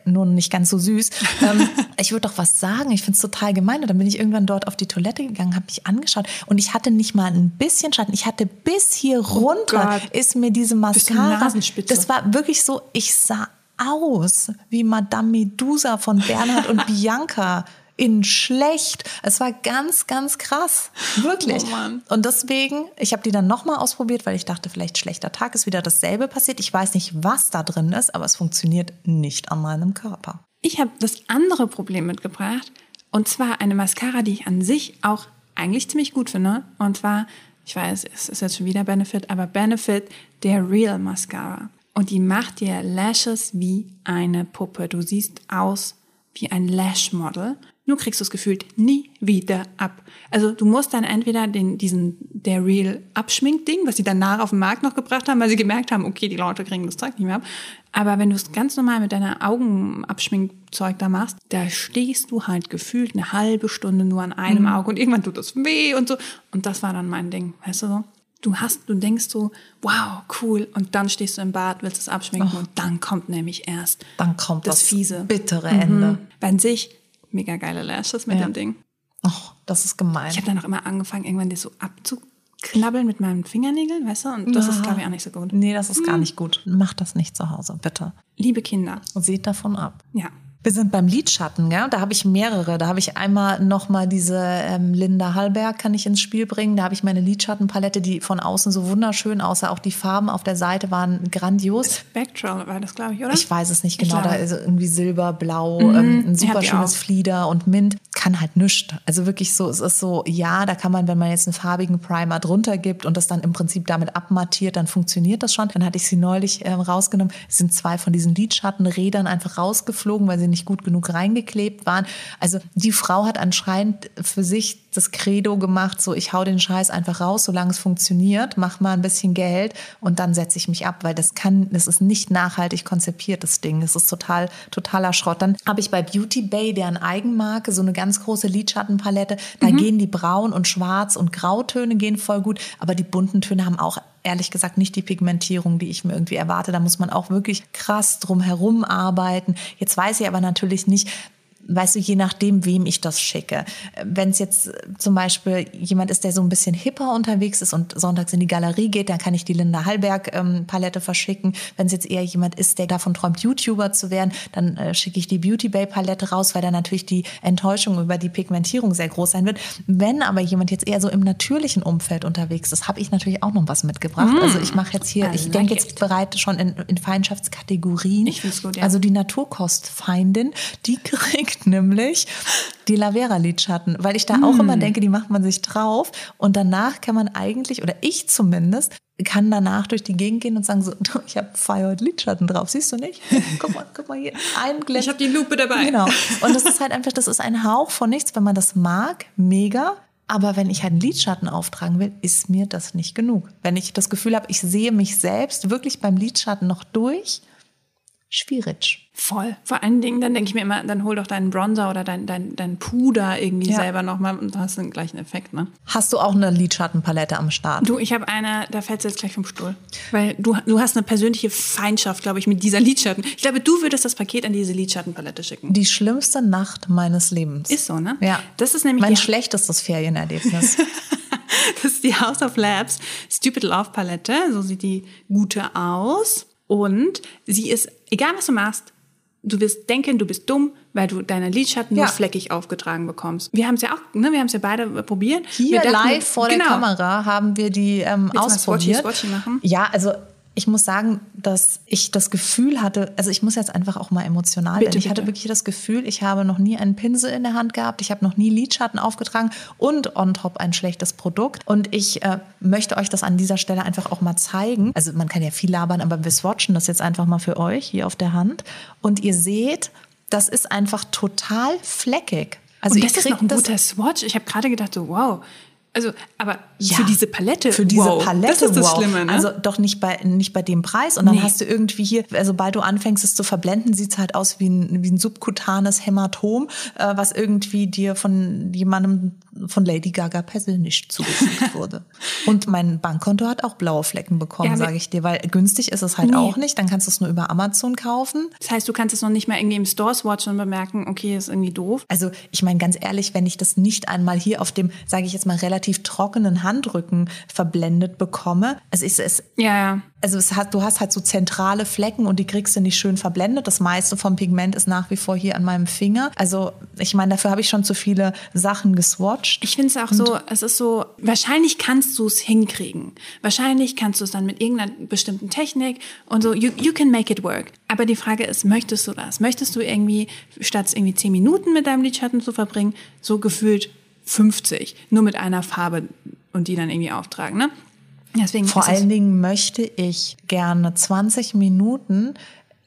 Speaker 1: nur nicht ganz so süß. ähm, [LAUGHS] ich würde doch was sagen. Ich finde es total gemein. Und dann bin ich irgendwann dort auf die Toilette gegangen, habe mich angeschaut und ich hatte nicht mal ein bisschen Schatten. Ich hatte bis hier oh runter oh ist mir diese Mascara. Das war wirklich so, ich sah aus wie Madame Medusa von Bernhard und [LAUGHS] Bianca in schlecht. Es war ganz, ganz krass. Wirklich. Oh und deswegen, ich habe die dann nochmal ausprobiert, weil ich dachte, vielleicht schlechter Tag ist wieder dasselbe passiert. Ich weiß nicht, was da drin ist, aber es funktioniert nicht an meinem Körper.
Speaker 2: Ich habe das andere Problem mitgebracht. Und zwar eine Mascara, die ich an sich auch eigentlich ziemlich gut finde. Und zwar, ich weiß, es ist jetzt schon wieder Benefit, aber Benefit der Real Mascara. Und die macht dir Lashes wie eine Puppe. Du siehst aus wie ein Lash Model. Nur kriegst du es gefühlt nie wieder ab. Also du musst dann entweder den, diesen, der Real Abschminkding, was sie danach auf den Markt noch gebracht haben, weil sie gemerkt haben, okay, die Leute kriegen das Zeug nicht mehr ab. Aber wenn du es ganz normal mit deiner Augenabschminkzeug da machst, da stehst du halt gefühlt eine halbe Stunde nur an einem mhm. Auge und irgendwann tut das weh und so. Und das war dann mein Ding, weißt du so? Du hast, du denkst so, wow, cool, und dann stehst du im Bad, willst es abschminken oh. und dann kommt nämlich erst
Speaker 1: dann kommt das,
Speaker 2: das fiese,
Speaker 1: bittere Ende. Mhm.
Speaker 2: Bei sich mega geile Lashes mit ja. dem Ding.
Speaker 1: Oh, das ist gemein.
Speaker 2: Ich habe dann auch immer angefangen, irgendwann die so abzuknabbeln mit meinen Fingernägeln, weißt du? Und das ja. ist, glaube ich, auch nicht so gut.
Speaker 1: Nee, das ist hm. gar nicht gut. Mach das nicht zu Hause, bitte.
Speaker 2: Liebe Kinder.
Speaker 1: Seht davon ab.
Speaker 2: Ja.
Speaker 1: Wir sind beim Lidschatten, gell? da habe ich mehrere. Da habe ich einmal nochmal diese ähm, Linda Hallberg, kann ich ins Spiel bringen. Da habe ich meine Lidschattenpalette, die von außen so wunderschön aussah. Auch die Farben auf der Seite waren grandios.
Speaker 2: Spectral war das, glaube ich, oder?
Speaker 1: Ich weiß es nicht genau. Da ist irgendwie Silber, Blau, mhm. ähm, ein super schönes Flieder und Mint. Kann halt nichts. Also wirklich so, es ist so, ja, da kann man, wenn man jetzt einen farbigen Primer drunter gibt und das dann im Prinzip damit abmattiert, dann funktioniert das schon. Dann hatte ich sie neulich ähm, rausgenommen. Es sind zwei von diesen Lidschattenrädern einfach rausgeflogen, weil sie nicht gut genug reingeklebt waren. Also die Frau hat anscheinend für sich das Credo gemacht, so ich hau den Scheiß einfach raus, solange es funktioniert, mach mal ein bisschen Geld und dann setze ich mich ab, weil das kann, das ist nicht nachhaltig konzipiert, das Ding. Das ist total, totaler Schrott. Dann habe ich bei Beauty Bay, deren Eigenmarke, so eine ganz große Lidschattenpalette. Da mhm. gehen die Braun- und Schwarz- und Grautöne gehen voll gut, aber die bunten Töne haben auch ehrlich gesagt nicht die Pigmentierung, die ich mir irgendwie erwarte. Da muss man auch wirklich krass drum herum arbeiten. Jetzt weiß ich aber natürlich nicht, weißt du, je nachdem, wem ich das schicke. Wenn es jetzt zum Beispiel jemand ist, der so ein bisschen hipper unterwegs ist und sonntags in die Galerie geht, dann kann ich die Linda Hallberg ähm, Palette verschicken. Wenn es jetzt eher jemand ist, der davon träumt, YouTuber zu werden, dann äh, schicke ich die Beauty Bay Palette raus, weil da natürlich die Enttäuschung über die Pigmentierung sehr groß sein wird. Wenn aber jemand jetzt eher so im natürlichen Umfeld unterwegs ist, habe ich natürlich auch noch was mitgebracht. Mm. Also ich mache jetzt hier, ich denke jetzt bereit schon in, in Feinschaftskategorien.
Speaker 2: Ich gut, ja.
Speaker 1: Also die Naturkostfeindin, die [LAUGHS] kriegt nämlich die Lavera-Lidschatten, weil ich da mm. auch immer denke, die macht man sich drauf und danach kann man eigentlich, oder ich zumindest, kann danach durch die Gegend gehen und sagen so, [LAUGHS] ich habe Fire Lidschatten drauf, siehst du nicht? Guck mal, guck mal hier, ein
Speaker 2: Glänz. Ich habe die Lupe dabei.
Speaker 1: Genau. Und das ist halt einfach, das ist ein Hauch von nichts, wenn man das mag, mega. Aber wenn ich halt einen Lidschatten auftragen will, ist mir das nicht genug. Wenn ich das Gefühl habe, ich sehe mich selbst wirklich beim Lidschatten noch durch, schwierig.
Speaker 2: Voll. Vor allen Dingen, dann denke ich mir immer, dann hol doch deinen Bronzer oder dein, dein, dein Puder irgendwie ja. selber nochmal und da hast du den gleichen Effekt, ne?
Speaker 1: Hast du auch eine Lidschattenpalette am Start?
Speaker 2: Du, ich habe eine, da fällt du jetzt gleich vom Stuhl. Weil du, du hast eine persönliche Feindschaft, glaube ich, mit dieser Lidschatten. Ich glaube, du würdest das Paket an diese Lidschattenpalette schicken.
Speaker 1: Die schlimmste Nacht meines Lebens.
Speaker 2: Ist so, ne?
Speaker 1: Ja.
Speaker 2: Das ist nämlich
Speaker 1: mein schlechtestes Ferienerlebnis. [LAUGHS]
Speaker 2: das ist die House of Labs Stupid Love Palette. So sieht die gute aus. Und sie ist, egal was du machst, du wirst denken, du bist dumm, weil du deine Lidschatten ja. nur fleckig aufgetragen bekommst. Wir haben es ja auch, ne, wir haben es ja beide probiert.
Speaker 1: Hier
Speaker 2: dachten,
Speaker 1: live vor genau. der Kamera haben wir die ähm, ausprobiert.
Speaker 2: Swatchy, Swatchy machen?
Speaker 1: Ja, also ich muss sagen, dass ich das Gefühl hatte, also ich muss jetzt einfach auch mal emotional bitte, werden. Ich bitte. hatte wirklich das Gefühl, ich habe noch nie einen Pinsel in der Hand gehabt, ich habe noch nie Lidschatten aufgetragen und on top ein schlechtes Produkt. Und ich äh, möchte euch das an dieser Stelle einfach auch mal zeigen. Also man kann ja viel labern, aber wir swatchen das jetzt einfach mal für euch hier auf der Hand. Und ihr seht, das ist einfach total fleckig.
Speaker 2: Also und das ist noch ein guter Swatch. Ich habe gerade gedacht, so wow, also, aber ja, für diese Palette,
Speaker 1: für diese
Speaker 2: wow,
Speaker 1: Palette,
Speaker 2: das ist das
Speaker 1: wow.
Speaker 2: Schlimme, ne?
Speaker 1: Also doch nicht bei nicht bei dem Preis und dann nee. hast du irgendwie hier, also sobald du anfängst es zu verblenden, sieht's halt aus wie ein wie ein subkutanes Hämatom, äh, was irgendwie dir von jemandem von Lady Gaga persönlich zugefügt [LAUGHS] wurde. Und mein Bankkonto hat auch blaue Flecken bekommen, ja, sage ich dir, weil günstig ist es halt nee. auch nicht. Dann kannst du es nur über Amazon kaufen.
Speaker 2: Das heißt, du kannst es noch nicht mal irgendwie im Store swatchen und bemerken, okay, ist irgendwie doof.
Speaker 1: Also ich meine ganz ehrlich, wenn ich das nicht einmal hier auf dem, sage ich jetzt mal relativ trockenen Handrücken verblendet bekomme, also ist es
Speaker 2: ja, ja
Speaker 1: also hat, du hast halt so zentrale Flecken und die kriegst du nicht schön verblendet. Das meiste vom Pigment ist nach wie vor hier an meinem Finger. Also ich meine, dafür habe ich schon zu viele Sachen geswatcht.
Speaker 2: Ich finde es auch und so, es ist so, wahrscheinlich kannst du es hinkriegen. Wahrscheinlich kannst du es dann mit irgendeiner bestimmten Technik und so, you, you can make it work. Aber die Frage ist, möchtest du das? Möchtest du irgendwie, statt irgendwie zehn Minuten mit deinem Lidschatten zu verbringen, so gefühlt 50, nur mit einer Farbe und die dann irgendwie auftragen, ne?
Speaker 1: Deswegen Vor allen Dingen möchte ich gerne 20 Minuten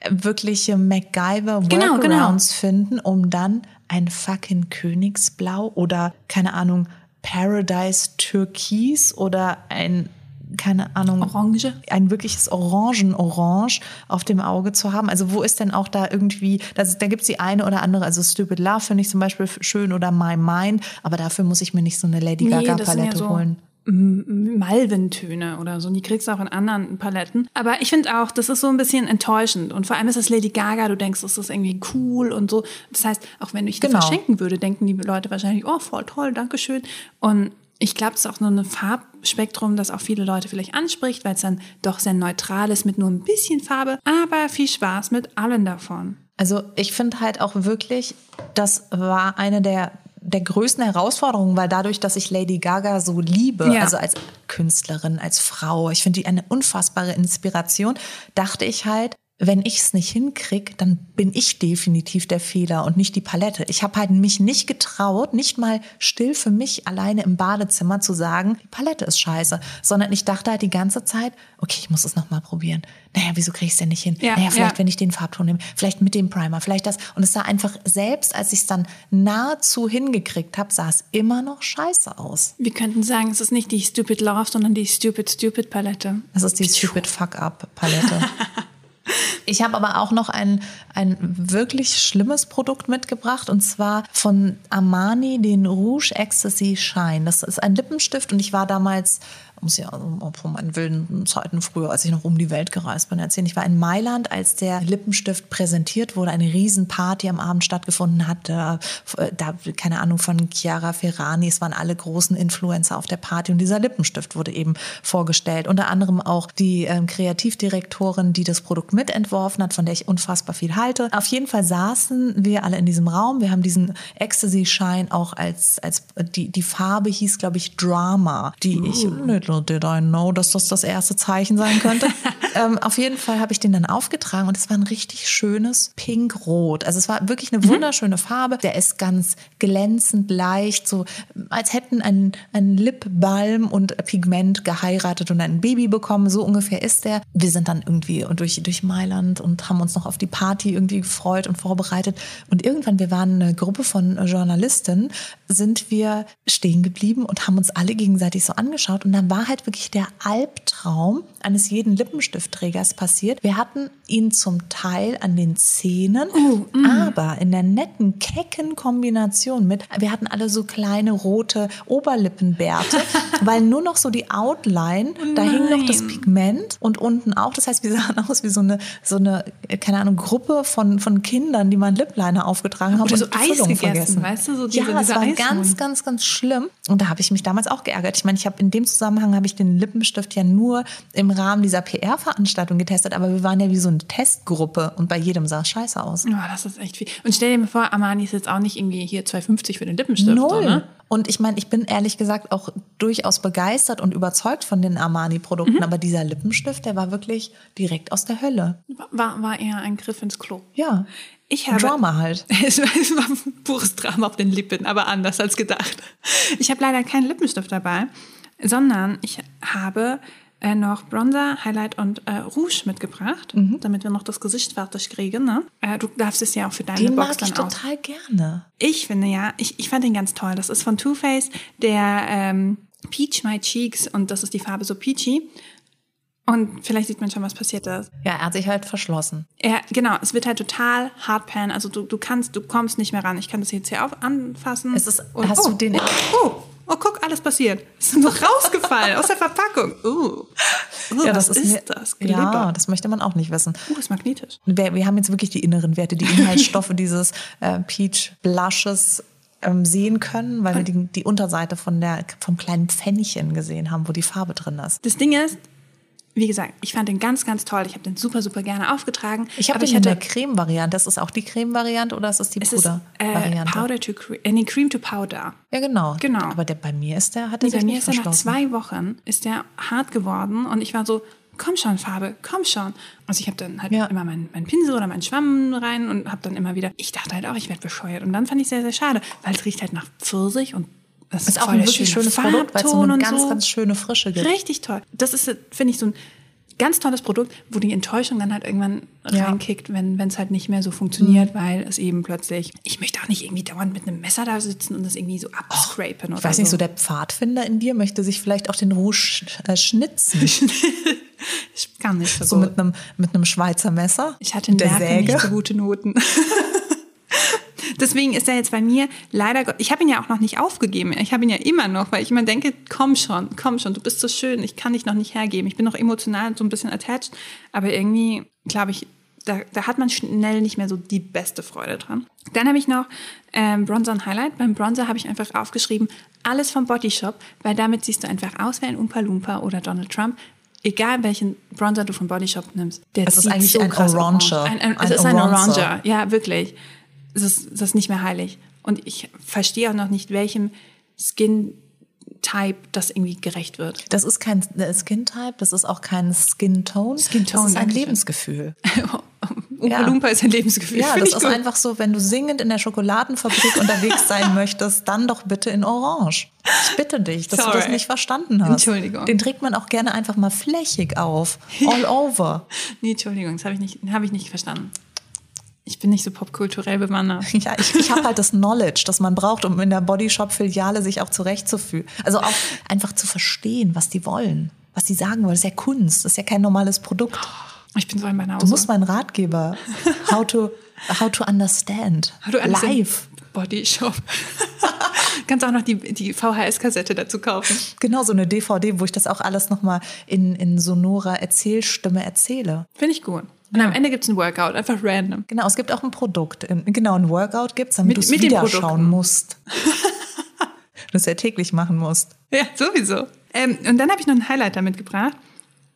Speaker 1: wirkliche MacGyver genau, genau. finden, um dann ein fucking Königsblau oder keine Ahnung Paradise Türkis oder ein keine Ahnung,
Speaker 2: Orange.
Speaker 1: ein wirkliches Orangenorange auf dem Auge zu haben. Also wo ist denn auch da irgendwie, das, da gibt's die eine oder andere, also Stupid Love finde ich zum Beispiel schön oder My Mind, aber dafür muss ich mir nicht so eine Lady Gaga Palette ja so holen.
Speaker 2: Malventöne oder so. Und die kriegst du auch in anderen Paletten. Aber ich finde auch, das ist so ein bisschen enttäuschend. Und vor allem ist das Lady Gaga, du denkst, das ist irgendwie cool und so. Das heißt, auch wenn ich genau. das verschenken würde, denken die Leute wahrscheinlich, oh, voll toll, Dankeschön. Und ich glaube, es ist auch nur ein Farbspektrum, das auch viele Leute vielleicht anspricht, weil es dann doch sehr neutral ist mit nur ein bisschen Farbe. Aber viel Spaß mit allen davon.
Speaker 1: Also ich finde halt auch wirklich, das war eine der der größten Herausforderungen, weil dadurch, dass ich Lady Gaga so liebe, ja. also als Künstlerin, als Frau, ich finde die eine unfassbare Inspiration, dachte ich halt, wenn ich es nicht hinkrieg, dann bin ich definitiv der Fehler und nicht die Palette. Ich habe halt mich nicht getraut, nicht mal still für mich alleine im Badezimmer zu sagen, die Palette ist scheiße, sondern ich dachte halt die ganze Zeit, okay, ich muss es noch mal probieren. Naja, wieso kriege ich es denn nicht hin? Ja, naja, vielleicht ja. wenn ich den Farbton nehme, vielleicht mit dem Primer, vielleicht das. Und es sah einfach selbst, als ich es dann nahezu hingekriegt habe, sah es immer noch scheiße aus.
Speaker 2: Wir könnten sagen, es ist nicht die Stupid Love, sondern die Stupid Stupid Palette.
Speaker 1: Es ist die Stupid Fuck Up Palette. [LAUGHS] Ich habe aber auch noch ein, ein wirklich schlimmes Produkt mitgebracht und zwar von Armani den Rouge Ecstasy Shine. Das ist ein Lippenstift und ich war damals muss ja von meinen wilden Zeiten früher, als ich noch um die Welt gereist bin, erzählen. Ich war in Mailand, als der Lippenstift präsentiert wurde, eine Riesenparty am Abend stattgefunden hat. Da, da, keine Ahnung, von Chiara Ferrani, es waren alle großen Influencer auf der Party und dieser Lippenstift wurde eben vorgestellt. Unter anderem auch die ähm, Kreativdirektorin, die das Produkt mitentworfen hat, von der ich unfassbar viel halte. Auf jeden Fall saßen wir alle in diesem Raum. Wir haben diesen Ecstasy-Schein auch als, als die, die Farbe hieß, glaube ich, Drama, die ich, little did I know, dass das das erste Zeichen sein könnte. [LAUGHS] ähm, auf jeden Fall habe ich den dann aufgetragen und es war ein richtig schönes Pink-Rot. Also es war wirklich eine wunderschöne Farbe. Der ist ganz glänzend leicht, so als hätten ein, ein Lipbalm und Pigment geheiratet und ein Baby bekommen. So ungefähr ist der. Wir sind dann irgendwie durch, durch Mailand und haben uns noch auf die Party irgendwie gefreut und vorbereitet. Und irgendwann, wir waren eine Gruppe von Journalisten, sind wir stehen geblieben und haben uns alle gegenseitig so angeschaut. Und dann war halt wirklich der Albtraum eines jeden Lippenstiftträgers passiert. Wir hatten ihn zum Teil an den Zähnen,
Speaker 2: Oh, mm.
Speaker 1: aber in der netten, kecken Kombination mit, wir hatten alle so kleine rote Oberlippenbärte, [LAUGHS] weil nur noch so die Outline, da hing noch das. Pigment und unten auch. Das heißt, wir [LAUGHS] sahen aus wie so eine, so eine, keine Ahnung, Gruppe von, von Kindern, die mal einen Lipliner aufgetragen haben
Speaker 2: Oder so
Speaker 1: und die
Speaker 2: Eis
Speaker 1: Füllung
Speaker 2: gegessen,
Speaker 1: vergessen.
Speaker 2: weißt du, so diese-
Speaker 1: ja, es
Speaker 2: diese
Speaker 1: war
Speaker 2: Eismund.
Speaker 1: ganz, ganz, ganz schlimm. Und da habe ich mich damals auch geärgert. Ich meine, ich habe in dem Zusammenhang habe ich den Lippenstift ja nur im Rahmen dieser PR-Veranstaltung getestet, aber wir waren ja wie so eine Testgruppe und bei jedem sah es scheiße aus.
Speaker 2: Oh, das ist echt viel. Und stell dir mal vor, Armani ist jetzt auch nicht irgendwie hier 2,50 für den Lippenstift.
Speaker 1: Null.
Speaker 2: So, ne?
Speaker 1: Und ich meine, ich bin ehrlich gesagt auch durchaus begeistert und überzeugt von den Armani-Produkten,
Speaker 2: Mhm.
Speaker 1: aber dieser Lippenstift, der war wirklich direkt aus der Hölle.
Speaker 2: War, war eher ein Griff ins Klo.
Speaker 1: Ja.
Speaker 2: Ich habe,
Speaker 1: Drama halt. [LAUGHS]
Speaker 2: Es war, es war pures Drama auf den Lippen, aber anders als gedacht. Ich habe leider keinen Lippenstift dabei, sondern ich habe äh, noch Bronzer, Highlight und äh, Rouge mitgebracht,
Speaker 1: Mhm.
Speaker 2: damit wir noch das Gesicht fertig kriegen. Ne? Äh, du darfst es ja auch für deine
Speaker 1: Den
Speaker 2: Box
Speaker 1: mag ich
Speaker 2: dann aus.
Speaker 1: total gerne.
Speaker 2: Ich finde ja, ich, ich fand den ganz toll. Das ist von Too Faced, der ähm, Peach My Cheeks und das ist die Farbe so peachy. Und vielleicht sieht man schon, was passiert ist.
Speaker 1: Ja, er hat sich halt verschlossen.
Speaker 2: Ja, genau, es wird halt total Hardpan. Also du, du kannst, du kommst nicht mehr ran. Ich kann das jetzt hier auf, anfassen.
Speaker 1: Es ist-
Speaker 2: und,
Speaker 1: hast
Speaker 2: oh,
Speaker 1: du den-
Speaker 2: Oh, oh, oh, guck, alles passiert. Es ist noch rausgefallen aus der Verpackung. Uh. Uh, was ist,
Speaker 1: mir-
Speaker 2: das?
Speaker 1: Ja,
Speaker 2: Glibber.
Speaker 1: das möchte man auch nicht wissen.
Speaker 2: Uh, ist magnetisch.
Speaker 1: Wir, wir haben jetzt wirklich die inneren Werte, die Inhaltsstoffe [LAUGHS] dieses äh, Peach Blushes ähm, sehen können, weil wir die, die Unterseite von der, vom kleinen Pfännchen gesehen haben, wo die Farbe drin ist.
Speaker 2: Das Ding ist, wie gesagt, ich fand den ganz, ganz toll. Ich habe den super, super gerne aufgetragen.
Speaker 1: Ich habe den in der Creme-Variante. Das ist auch die Creme-Variante oder ist es die
Speaker 2: äh,
Speaker 1: Puder-Variante?
Speaker 2: Powder to Cream, äh, nee, Cream to Powder.
Speaker 1: ja, genau.
Speaker 2: Genau.
Speaker 1: Aber der, bei mir ist der, hat er
Speaker 2: Nee, bei
Speaker 1: sich
Speaker 2: mir ist er nach zwei Wochen ist der hart geworden und ich war so, komm schon, Farbe, komm schon. Also ich habe dann halt
Speaker 1: Ja.
Speaker 2: immer meinen mein Pinsel oder meinen Schwamm rein und habe dann immer wieder, ich dachte halt auch, ich werde bescheuert. Und dann fand ich sehr, sehr schade, weil es riecht halt nach Pfirsich und das ist,
Speaker 1: ist auch ein wirklich
Speaker 2: schöne
Speaker 1: schönes Produkt, weil es so
Speaker 2: Farbton
Speaker 1: eine
Speaker 2: und
Speaker 1: ganz,
Speaker 2: so.
Speaker 1: ganz schöne Frische gibt.
Speaker 2: Richtig toll. Das ist, finde ich, so ein ganz tolles Produkt, wo die Enttäuschung dann halt irgendwann
Speaker 1: Ja.
Speaker 2: reinkickt, wenn es halt nicht mehr so
Speaker 1: Mhm.
Speaker 2: funktioniert, weil es eben plötzlich, ich möchte auch nicht irgendwie dauernd mit einem Messer da sitzen und das irgendwie so abscrapen oder
Speaker 1: Ich weiß nicht, so der Pfadfinder in dir möchte sich vielleicht auch den Rouge äh, schnitzen. [LAUGHS]
Speaker 2: Ich kann nicht
Speaker 1: so mit einem, mit einem Schweizer Messer.
Speaker 2: Ich hatte in
Speaker 1: der Säge.
Speaker 2: nicht so gute Noten. [LAUGHS] Deswegen ist er jetzt bei mir leider, ich habe ihn ja auch noch nicht aufgegeben. Ich habe ihn ja immer noch, weil ich immer denke, komm schon, komm schon, du bist so schön, ich kann dich noch nicht hergeben. Ich bin noch emotional so ein bisschen attached, aber irgendwie, glaube ich, da, da hat man schnell nicht mehr so die beste Freude dran. Dann habe ich noch ähm, Bronzer und Highlight. Beim Bronzer habe ich einfach aufgeschrieben, alles vom Body Shop, weil damit siehst du einfach aus wie ein Umpa Lumpa oder Donald Trump. Egal welchen Bronzer du vom Body Shop nimmst. Der
Speaker 1: Es ist eigentlich
Speaker 2: so
Speaker 1: ein
Speaker 2: krass
Speaker 1: Oranger.
Speaker 2: Ein, ein, es
Speaker 1: Ein
Speaker 2: ist ein. Oranger, ja, wirklich. Ist, es ist nicht mehr heilig. Und ich verstehe auch noch nicht, welchem Skin-Type das irgendwie gerecht wird.
Speaker 1: Das ist kein äh, Skin-Type, das ist auch kein Skin-Tone.
Speaker 2: Skin-Tone,
Speaker 1: Das ist ein. Lebensgefühl. [LAUGHS]
Speaker 2: Umpa
Speaker 1: Ja.
Speaker 2: Ist ein Lebensgefühl.
Speaker 1: Ja,
Speaker 2: Finde
Speaker 1: das ist
Speaker 2: gut.
Speaker 1: einfach so, wenn du singend in der Schokoladenfabrik [LAUGHS] unterwegs sein möchtest, dann doch bitte in Orange. Ich bitte dich, dass du
Speaker 2: Sorry.
Speaker 1: das nicht verstanden hast.
Speaker 2: Entschuldigung.
Speaker 1: Den trägt man auch gerne einfach mal flächig auf. [LAUGHS] All over.
Speaker 2: Nee, Entschuldigung, das habe ich, nicht- habe ich nicht verstanden. Ich bin nicht so popkulturell bewandert. [LAUGHS]
Speaker 1: Ja, ich, ich habe halt das Knowledge, das man braucht, um in der Bodyshop-Filiale sich auch zurechtzufühlen. Also auch einfach zu verstehen, was die wollen, was die sagen wollen. Das ist ja Kunst, das ist ja kein normales Produkt.
Speaker 2: Ich bin so ein Banause.
Speaker 1: Du musst mein Ratgeber. How to, how to understand.
Speaker 2: How to understand
Speaker 1: Live.
Speaker 2: Body Shop. [LAUGHS] Kannst auch noch die, die VHS-Kassette dazu kaufen.
Speaker 1: Genau, so eine DVD, wo ich das auch alles nochmal in, in sonorer Erzählstimme erzähle.
Speaker 2: Finde ich gut. Und am Ende gibt es ein Workout, einfach random.
Speaker 1: Genau, es gibt auch ein Produkt. Genau, ein Workout gibt es, damit
Speaker 2: Mit-
Speaker 1: du es wieder schauen musst. [LAUGHS] du es ja täglich machen musst.
Speaker 2: Ja, sowieso. Ähm, und dann habe ich noch einen Highlighter mitgebracht.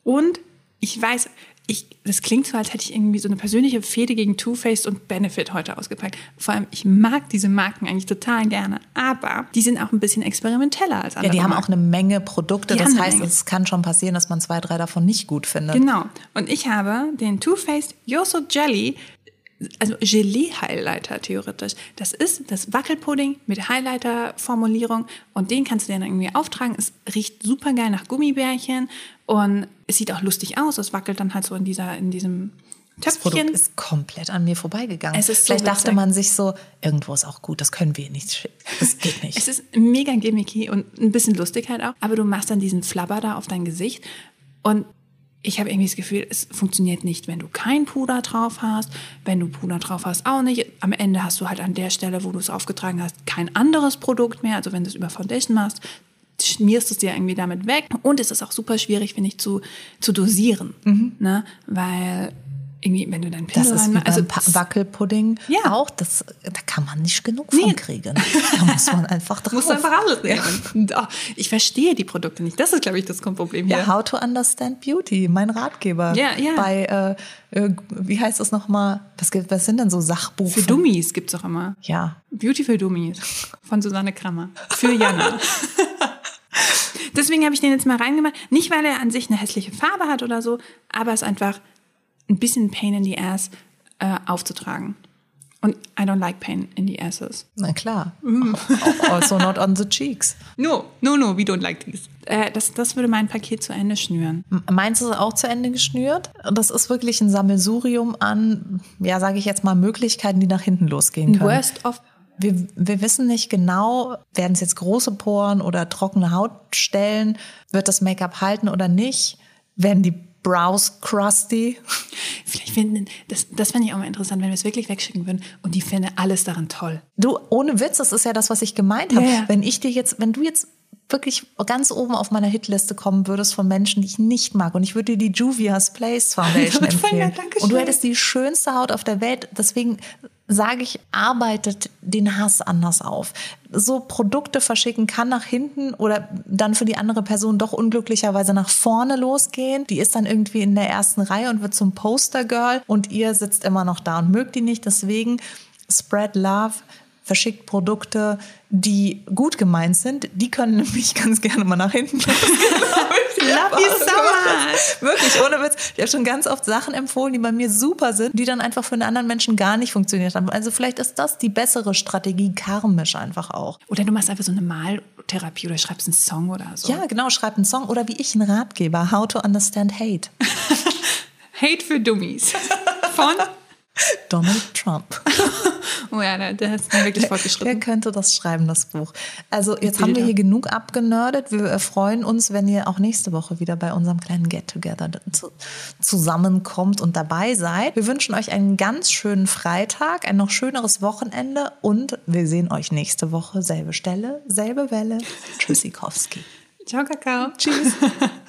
Speaker 2: Und ich weiß, ich, das klingt so, als hätte ich irgendwie so eine persönliche Fehde gegen Too Faced und Benefit heute ausgepackt. Vor allem, ich mag diese Marken eigentlich total gerne. Aber die sind auch ein bisschen experimenteller als
Speaker 1: Ja,
Speaker 2: andere
Speaker 1: die haben auch eine Menge Produkte.
Speaker 2: Die
Speaker 1: das heißt,
Speaker 2: Menge.
Speaker 1: es kann schon passieren, dass man zwei, drei davon nicht gut findet.
Speaker 2: Genau. Und ich habe den Too Faced Yoso Jelly, also Gelee-Highlighter theoretisch. Das ist das Wackelpudding mit Highlighter-Formulierung und den kannst du dir dann irgendwie auftragen. Es riecht super geil nach Gummibärchen und es sieht auch lustig aus. Es wackelt dann halt so in dieser, in diesem
Speaker 1: Das Produkt
Speaker 2: Töpfchen.
Speaker 1: ist komplett an mir vorbeigegangen.
Speaker 2: Es ist so
Speaker 1: Vielleicht dachte
Speaker 2: witzig.
Speaker 1: man sich so, irgendwo ist auch gut, das können wir nicht schicken. Das geht [LAUGHS] nicht.
Speaker 2: Es ist mega gimmicky und ein bisschen lustig halt auch. Aber du machst dann diesen Flabber da auf dein Gesicht. Und ich habe irgendwie das Gefühl, es funktioniert nicht, wenn du kein Puder drauf hast. Wenn du Puder drauf hast, auch nicht. Am Ende hast du halt an der Stelle, wo du es aufgetragen hast, kein anderes Produkt mehr. Also wenn du es über Foundation machst, schmierst du es dir irgendwie damit weg. Und es ist auch super schwierig, finde ich, zu, zu dosieren. Ne? Weil irgendwie, wenn du deinen
Speaker 1: Mhm. Das
Speaker 2: Pinsel
Speaker 1: ist wie
Speaker 2: reinmachst,
Speaker 1: beim
Speaker 2: also
Speaker 1: Wackelpudding
Speaker 2: Ja.
Speaker 1: auch. Das, da kann man nicht genug
Speaker 2: Nee.
Speaker 1: von kriegen. Da muss man einfach [LAUGHS] drauf.
Speaker 2: musst du einfach alles nehmen. Oh, ich verstehe die Produkte nicht. Das ist, glaube ich, das Problem hier.
Speaker 1: Ja, How to Understand Beauty, mein Ratgeber.
Speaker 2: Ja, ja.
Speaker 1: Bei, äh, äh, wie heißt das nochmal? Was, gibt- was sind denn so Sachbuch?
Speaker 2: Für Dummies gibt's auch immer.
Speaker 1: Ja.
Speaker 2: Beautiful Dummies von Susanne Krammer. Für Jana. [LAUGHS] Deswegen habe ich den jetzt mal reingemacht. Nicht, weil er an sich eine hässliche Farbe hat oder so, aber es ist einfach ein bisschen Pain in the Ass äh, aufzutragen. Und I don't like pain in the asses.
Speaker 1: Na klar.
Speaker 2: Mm.
Speaker 1: also not on the cheeks.
Speaker 2: No, no, no, we don't like these. Äh, das, das würde mein Paket zu Ende schnüren.
Speaker 1: Meins ist auch zu Ende geschnürt. Das ist wirklich ein Sammelsurium an, ja, sage ich jetzt mal, Möglichkeiten, die nach hinten losgehen können.
Speaker 2: Worst of
Speaker 1: Wir, wir wissen nicht genau, werden es jetzt große Poren oder trockene Hautstellen? Wird das Make-up halten oder nicht? Werden die Brows crusty?
Speaker 2: Vielleicht finden, das, das fände ich auch mal interessant, wenn wir es wirklich wegschicken würden und die fände alles daran toll.
Speaker 1: Du, ohne Witz, das ist ja das, was ich gemeint habe.
Speaker 2: Ja, ja.
Speaker 1: Wenn ich dir jetzt, wenn du jetzt wirklich ganz oben auf meiner Hitliste kommen würdest von Menschen, die ich nicht mag und ich würde dir die Juvia's Place [LAUGHS] Foundation
Speaker 2: ja,
Speaker 1: empfehlen
Speaker 2: danke
Speaker 1: und du hättest die schönste Haut auf der Welt, deswegen sage ich, arbeitet den Hass anders auf. So Produkte verschicken kann nach hinten oder dann für die andere Person doch unglücklicherweise nach vorne losgehen. Die ist dann irgendwie in der ersten Reihe und wird zum Postergirl und ihr sitzt immer noch da und mögt die nicht. Deswegen spread love, verschickt Produkte, die gut gemeint sind. Die können [LAUGHS] nämlich ganz gerne mal nach hinten losgehen. [LAUGHS]
Speaker 2: Love you so [LAUGHS] much.
Speaker 1: Wirklich, ohne Witz. Ich habe schon ganz oft Sachen empfohlen, die bei mir super sind, die dann einfach für einen anderen Menschen gar nicht funktioniert haben. Also vielleicht ist das die bessere Strategie, karmisch einfach auch.
Speaker 2: Oder du machst einfach so eine Maltherapie oder schreibst einen Song oder so.
Speaker 1: Ja, genau, schreib einen Song oder wie ich einen Ratgeber, How to Understand Hate.
Speaker 2: Hate für Dummies. Von?
Speaker 1: Donald Trump. [LAUGHS]
Speaker 2: Oh ja, hast du mir wirklich
Speaker 1: Wer
Speaker 2: fortgeschritten.
Speaker 1: könnte das schreiben, das Buch? Also jetzt haben wir hier genug abgenördet. Wir freuen uns, wenn ihr auch nächste Woche wieder bei unserem kleinen Get-Together zu, zusammenkommt und dabei seid. Wir wünschen euch einen ganz schönen Freitag, ein noch schöneres Wochenende und wir sehen euch nächste Woche. Selbe Stelle, selbe Welle. [LAUGHS] Tschüssikowski.
Speaker 2: Ciao, Kakao. Tschüss. [LAUGHS]